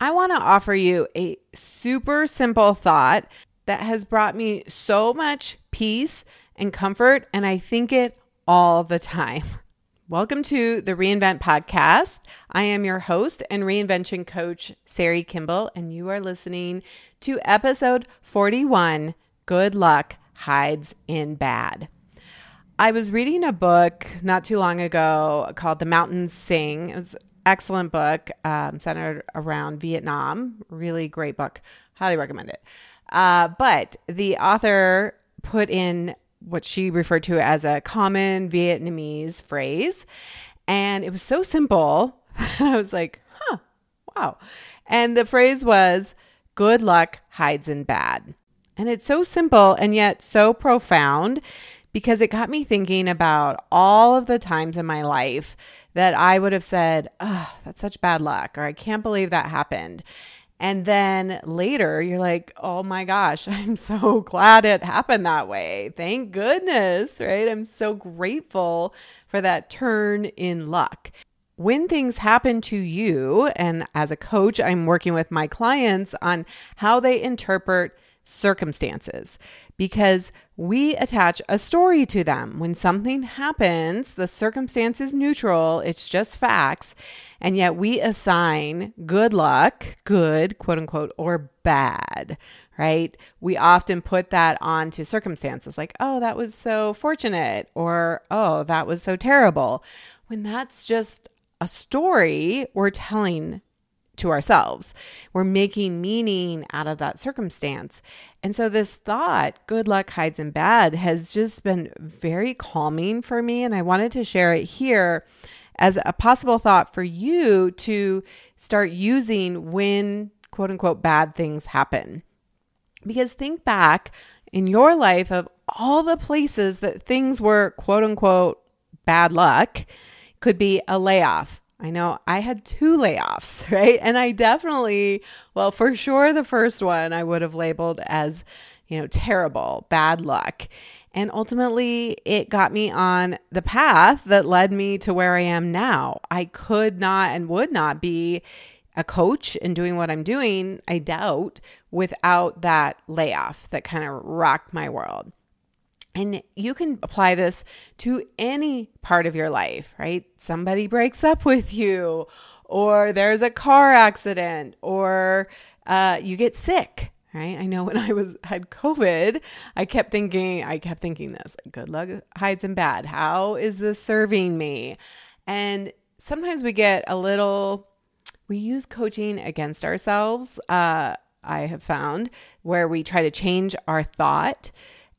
I want to offer you a super simple thought that has brought me so much peace and comfort, and I think it all the time. Welcome to the Reinvent Podcast. I am your host and reinvention coach, Sari Kimbell, and you are listening to episode 41 Good Luck Hides in Bad. I was reading a book not too long ago called The Mountains Sing. It was excellent book um, centered around Vietnam. Really great book. Highly recommend it. Uh, but the author put in what she referred to as a common Vietnamese phrase. And it was so simple. I was like, huh, wow. And the phrase was, good luck hides in bad. And it's so simple and yet so profound because it got me thinking about all of the times in my life that I would have said, oh, that's such bad luck, or I can't believe that happened. And then later, you're like, oh my gosh, I'm so glad it happened that way. Thank goodness, right? I'm so grateful for that turn in luck. When things happen to you, and as a coach, I'm working with my clients on how they interpret circumstances because we attach a story to them. When something happens, the circumstance is neutral, it's just facts, and yet we assign good luck, good, quote unquote, or bad, right? We often put that onto circumstances like, oh, that was so fortunate, or oh, that was so terrible, when that's just a story we're telling to ourselves. We're making meaning out of that circumstance. And so, this thought, good luck hides in bad, has just been very calming for me. And I wanted to share it here as a possible thought for you to start using when quote unquote bad things happen. Because think back in your life of all the places that things were quote unquote bad luck, could be a layoff, I know I had two layoffs, right? And I definitely, well, for sure, the first one I would have labeled as, you know, terrible, bad luck. And ultimately, it got me on the path that led me to where I am now. I could not and would not be a coach and doing what I'm doing, I doubt, without that layoff that kind of rocked my world. And you can apply this to any part of your life, right? Somebody breaks up with you, or there's a car accident, or uh, you get sick, right? I know when I was had COVID, I kept thinking, I kept thinking this: like, good luck hides in bad. How is this serving me? And sometimes we get a little, we use coaching against ourselves. Uh, I have found where we try to change our thought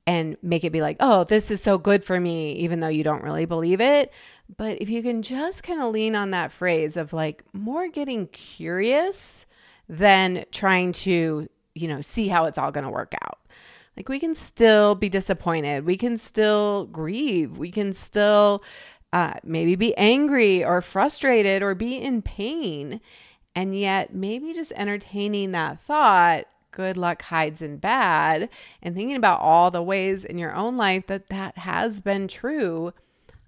and make it be like, oh, this is so good for me, even though you don't really believe it. But if you can just kind of lean on that phrase of like more getting curious than trying to, you know, see how it's all going to work out. Like we can still be disappointed. We can still grieve. We can still uh, maybe be angry or frustrated or be in pain. And yet, maybe just entertaining that thought good luck hides in bad and thinking about all the ways in your own life that that has been true,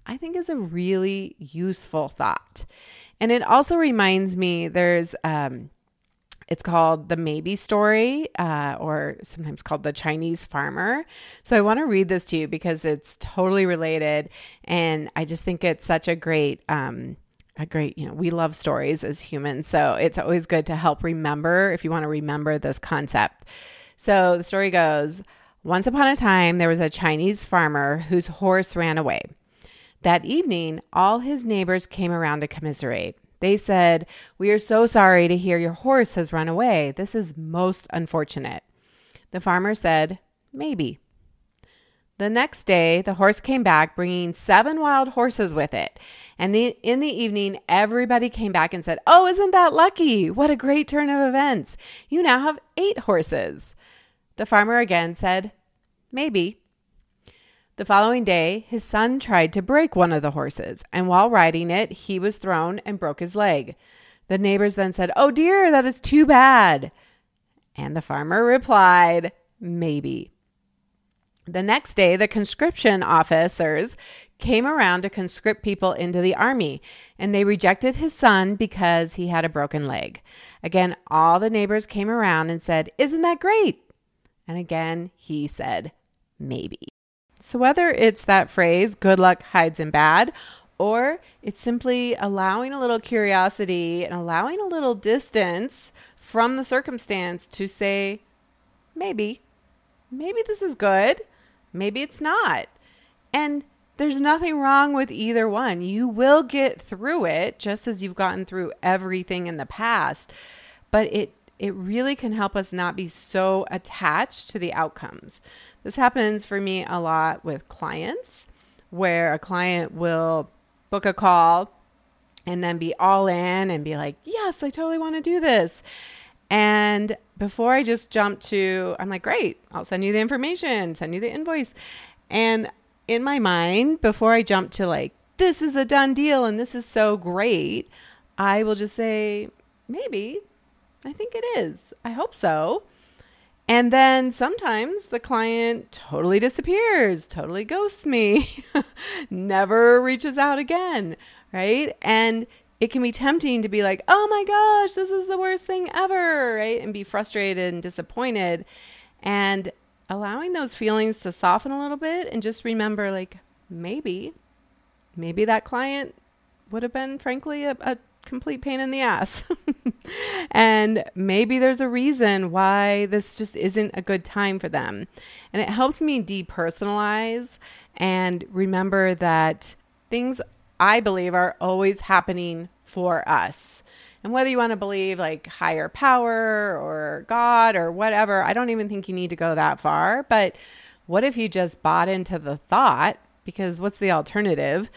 I think is a really useful thought. And it also reminds me there's, um, it's called the maybe story, uh, or sometimes called the Chinese farmer. So I want to read this to you because it's totally related. And I just think it's such a great, um, a great, you know, we love stories as humans. So it's always good to help remember if you want to remember this concept. So the story goes Once upon a time, there was a Chinese farmer whose horse ran away. That evening, all his neighbors came around to commiserate. They said, We are so sorry to hear your horse has run away. This is most unfortunate. The farmer said, Maybe. The next day, the horse came back bringing seven wild horses with it. And the, in the evening, everybody came back and said, Oh, isn't that lucky? What a great turn of events. You now have eight horses. The farmer again said, Maybe. The following day, his son tried to break one of the horses, and while riding it, he was thrown and broke his leg. The neighbors then said, Oh dear, that is too bad. And the farmer replied, Maybe. The next day, the conscription officers came around to conscript people into the army, and they rejected his son because he had a broken leg. Again, all the neighbors came around and said, Isn't that great? And again, he said, Maybe. So, whether it's that phrase, good luck hides in bad, or it's simply allowing a little curiosity and allowing a little distance from the circumstance to say, maybe, maybe this is good, maybe it's not. And there's nothing wrong with either one. You will get through it just as you've gotten through everything in the past. But it it really can help us not be so attached to the outcomes. This happens for me a lot with clients where a client will book a call and then be all in and be like, "Yes, I totally want to do this." And before I just jump to, I'm like, "Great, I'll send you the information, send you the invoice." And in my mind, before I jump to like, this is a done deal and this is so great, I will just say, maybe. I think it is. I hope so. And then sometimes the client totally disappears, totally ghosts me, never reaches out again, right? And it can be tempting to be like, oh my gosh, this is the worst thing ever, right? And be frustrated and disappointed. And allowing those feelings to soften a little bit and just remember like maybe maybe that client would have been frankly a, a complete pain in the ass and maybe there's a reason why this just isn't a good time for them and it helps me depersonalize and remember that things i believe are always happening for us and whether you want to believe like higher power or God or whatever, I don't even think you need to go that far. But what if you just bought into the thought? Because what's the alternative?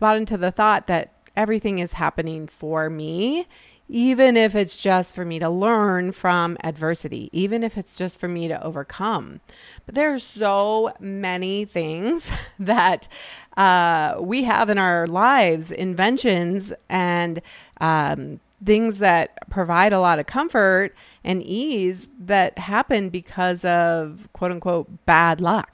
Bought into the thought that everything is happening for me, even if it's just for me to learn from adversity, even if it's just for me to overcome. But there are so many things that uh, we have in our lives, inventions and um, things that provide a lot of comfort and ease that happen because of quote unquote bad luck.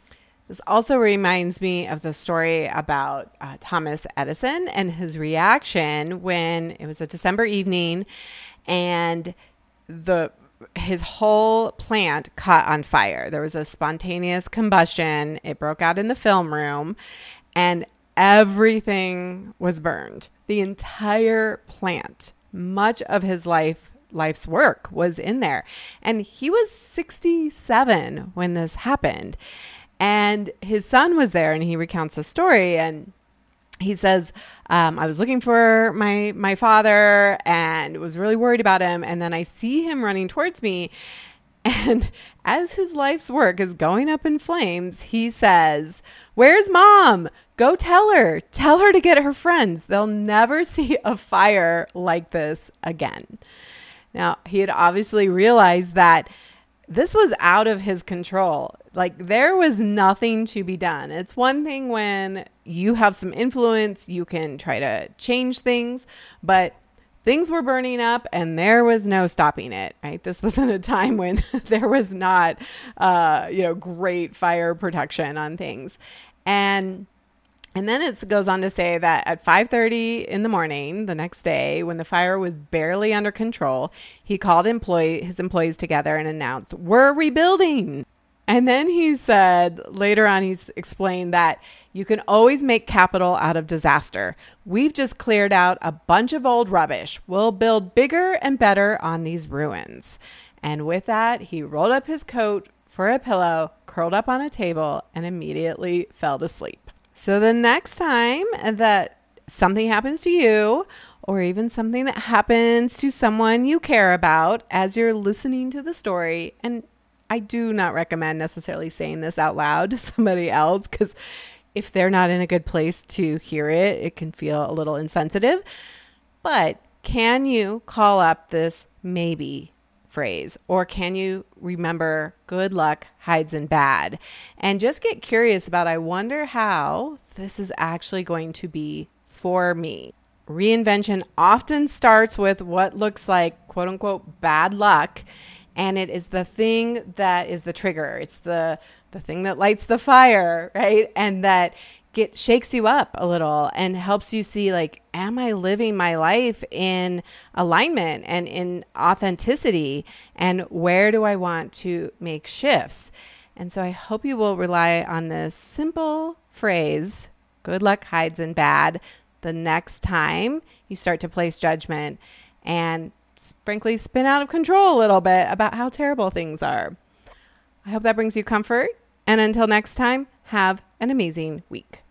This also reminds me of the story about uh, Thomas Edison and his reaction when it was a December evening and the his whole plant caught on fire. There was a spontaneous combustion. It broke out in the film room and everything was burned. The entire plant much of his life life's work was in there. And he was 67 when this happened. And his son was there and he recounts the story and he says, um, I was looking for my my father and was really worried about him. And then I see him running towards me. And as his life's work is going up in flames, he says, Where's mom? Go tell her. Tell her to get her friends. They'll never see a fire like this again. Now, he had obviously realized that this was out of his control. Like, there was nothing to be done. It's one thing when you have some influence, you can try to change things, but things were burning up and there was no stopping it right this wasn't a time when there was not uh, you know great fire protection on things and and then it goes on to say that at 5:30 in the morning the next day when the fire was barely under control he called employee his employees together and announced we're rebuilding and then he said later on he's explained that you can always make capital out of disaster. We've just cleared out a bunch of old rubbish. We'll build bigger and better on these ruins. And with that, he rolled up his coat for a pillow, curled up on a table, and immediately fell to sleep. So the next time that something happens to you, or even something that happens to someone you care about as you're listening to the story, and I do not recommend necessarily saying this out loud to somebody else because if they're not in a good place to hear it, it can feel a little insensitive. But can you call up this maybe phrase or can you remember good luck hides in bad and just get curious about I wonder how this is actually going to be for me. Reinvention often starts with what looks like quote unquote bad luck and it is the thing that is the trigger. It's the the thing that lights the fire, right? And that get shakes you up a little and helps you see like am I living my life in alignment and in authenticity and where do I want to make shifts? And so I hope you will rely on this simple phrase, good luck hides in bad, the next time you start to place judgment and frankly spin out of control a little bit about how terrible things are. I hope that brings you comfort. And until next time, have an amazing week.